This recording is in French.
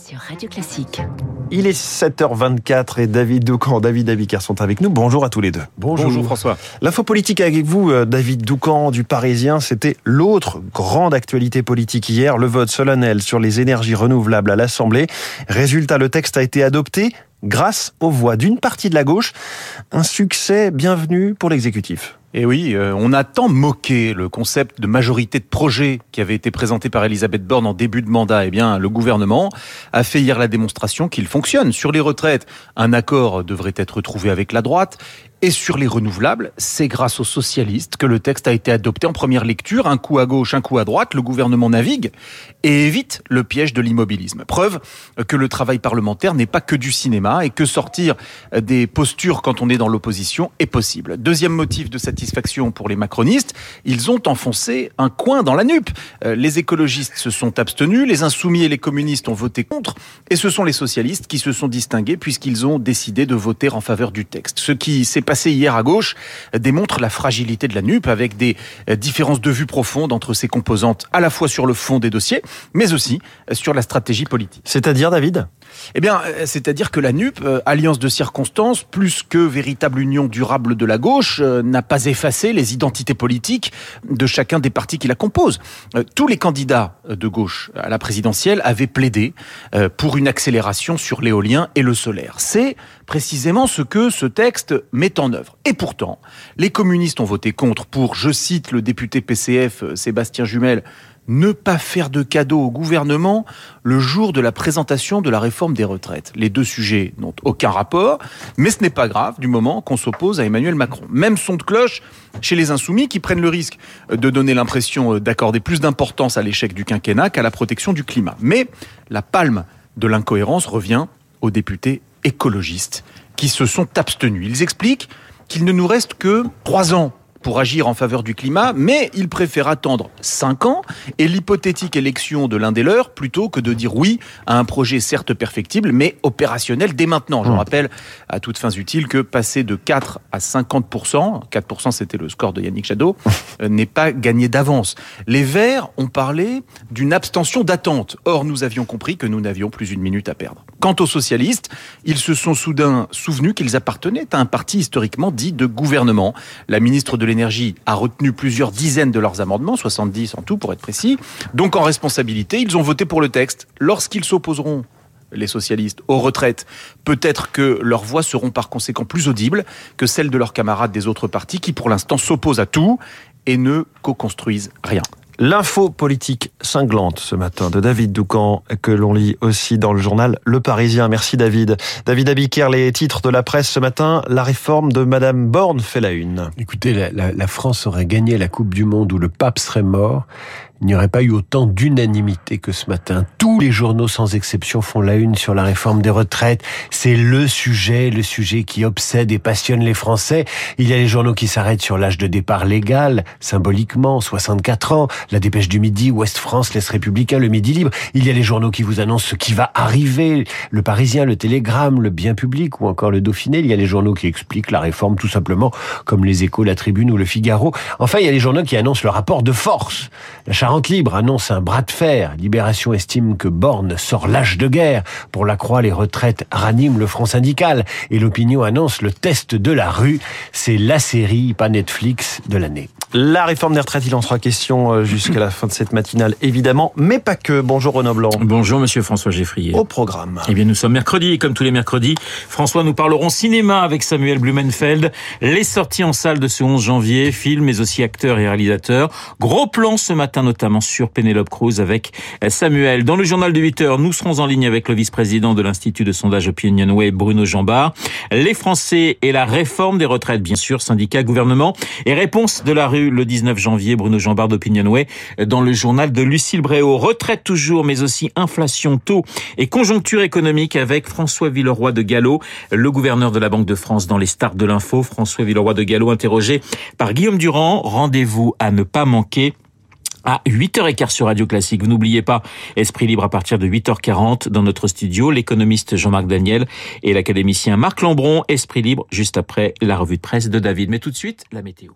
sur Radio Classique. Il est 7h24 et David Doucan, David Abiker sont avec nous. Bonjour à tous les deux. Bonjour, François. L'info politique avec vous, euh, David Doucan du Parisien, c'était l'autre grande actualité politique hier, le vote solennel sur les énergies renouvelables à l'Assemblée. Résultat, le texte a été adopté grâce aux voix d'une partie de la gauche. Un succès bienvenu pour l'exécutif. Et oui, euh, on a tant moqué le concept de majorité de projet qui avait été présenté par Elisabeth Borne en début de mandat. Eh bien, le gouvernement a fait hier la démonstration qu'il fonctionne. Sur les retraites, un accord devrait être trouvé avec la droite. Et sur les renouvelables, c'est grâce aux socialistes que le texte a été adopté en première lecture, un coup à gauche, un coup à droite, le gouvernement navigue et évite le piège de l'immobilisme. Preuve que le travail parlementaire n'est pas que du cinéma et que sortir des postures quand on est dans l'opposition est possible. Deuxième motif de satisfaction pour les macronistes, ils ont enfoncé un coin dans la nupe. Euh, les écologistes se sont abstenus, les insoumis et les communistes ont voté contre et ce sont les socialistes qui se sont distingués puisqu'ils ont décidé de voter en faveur du texte. Ce qui s'est passé hier à gauche démontre la fragilité de la NUP avec des euh, différences de vue profondes entre ses composantes à la fois sur le fond des dossiers, mais aussi euh, sur la stratégie politique. C'est-à-dire, David? Eh bien, euh, c'est-à-dire que la NUP, alliance de circonstances, plus que véritable union durable de la gauche, n'a pas effacé les identités politiques de chacun des partis qui la composent. Tous les candidats de gauche à la présidentielle avaient plaidé pour une accélération sur l'éolien et le solaire. C'est précisément ce que ce texte met en œuvre. Et pourtant, les communistes ont voté contre pour, je cite le député PCF euh, Sébastien Jumel, ne pas faire de cadeaux au gouvernement le jour de la présentation de la réforme des retraites. Les deux sujets n'ont aucun rapport, mais ce n'est pas grave du moment qu'on s'oppose à Emmanuel Macron. Même son de cloche chez les insoumis qui prennent le risque de donner l'impression d'accorder plus d'importance à l'échec du quinquennat qu'à la protection du climat. Mais la palme de l'incohérence revient aux députés écologistes qui se sont abstenus. Ils expliquent qu'il ne nous reste que trois ans pour agir en faveur du climat, mais il préfère attendre cinq ans et l'hypothétique élection de l'un des leurs plutôt que de dire oui à un projet certes perfectible, mais opérationnel dès maintenant. Je mmh. rappelle à toutes fins utiles que passer de 4 à 50%, 4% c'était le score de Yannick Jadot, euh, n'est pas gagné d'avance. Les Verts ont parlé d'une abstention d'attente. Or, nous avions compris que nous n'avions plus une minute à perdre. Quant aux socialistes, ils se sont soudain souvenus qu'ils appartenaient à un parti historiquement dit de gouvernement. La ministre de l'énergie a retenu plusieurs dizaines de leurs amendements, 70 en tout pour être précis. Donc en responsabilité, ils ont voté pour le texte. Lorsqu'ils s'opposeront les socialistes, aux retraites, peut-être que leurs voix seront par conséquent plus audibles que celles de leurs camarades des autres partis qui, pour l'instant, s'opposent à tout et ne co-construisent rien. L'info politique cinglante ce matin de David Doucan que l'on lit aussi dans le journal Le Parisien. Merci David. David Abiker, les titres de la presse ce matin. La réforme de Madame Borne fait la une. Écoutez, la, la France aurait gagné la Coupe du Monde où le pape serait mort il n'y aurait pas eu autant d'unanimité que ce matin. Tous les journaux, sans exception, font la une sur la réforme des retraites. C'est le sujet, le sujet qui obsède et passionne les Français. Il y a les journaux qui s'arrêtent sur l'âge de départ légal, symboliquement, 64 ans. La Dépêche du Midi, Ouest France, l'Est républicain, le Midi libre. Il y a les journaux qui vous annoncent ce qui va arriver. Le Parisien, le Télégramme, le Bien public ou encore le Dauphiné. Il y a les journaux qui expliquent la réforme tout simplement, comme les Échos, la Tribune ou le Figaro. Enfin, il y a les journaux qui annoncent le rapport de force. Charente Libre annonce un bras de fer. Libération estime que Borne sort l'âge de guerre. Pour la Croix, les retraites raniment le front syndical. Et l'opinion annonce le test de la rue. C'est la série, pas Netflix, de l'année. La réforme des retraites, il en sera question euh, jusqu'à la fin de cette matinale, évidemment, mais pas que. Bonjour Renaud Blanc. Bonjour Monsieur François Geffrier. Au programme. Eh bien, nous sommes mercredi, comme tous les mercredis. François, nous parlerons cinéma avec Samuel Blumenfeld. Les sorties en salle de ce 11 janvier, films, mais aussi acteurs et réalisateurs. Gros plan ce matin, notamment sur Penelope Cruz avec Samuel. Dans le journal de 8 heures, nous serons en ligne avec le vice-président de l'Institut de sondage Opinionway, Bruno Jambard. Les Français et la réforme des retraites, bien sûr, syndicats, gouvernement et réponse de la rue le 19 janvier. Bruno Jambard d'Opinionway dans le journal de Lucille Bréau. Retraite toujours, mais aussi inflation, taux et conjoncture économique avec François Villeroy de Gallo, le gouverneur de la Banque de France dans les stars de l'info. François Villeroy de Gallo interrogé par Guillaume Durand. Rendez-vous à ne pas manquer à 8h15 sur Radio Classique. Vous n'oubliez pas Esprit Libre à partir de 8h40 dans notre studio, l'économiste Jean-Marc Daniel et l'académicien Marc Lambron. Esprit Libre juste après la revue de presse de David. Mais tout de suite, la météo.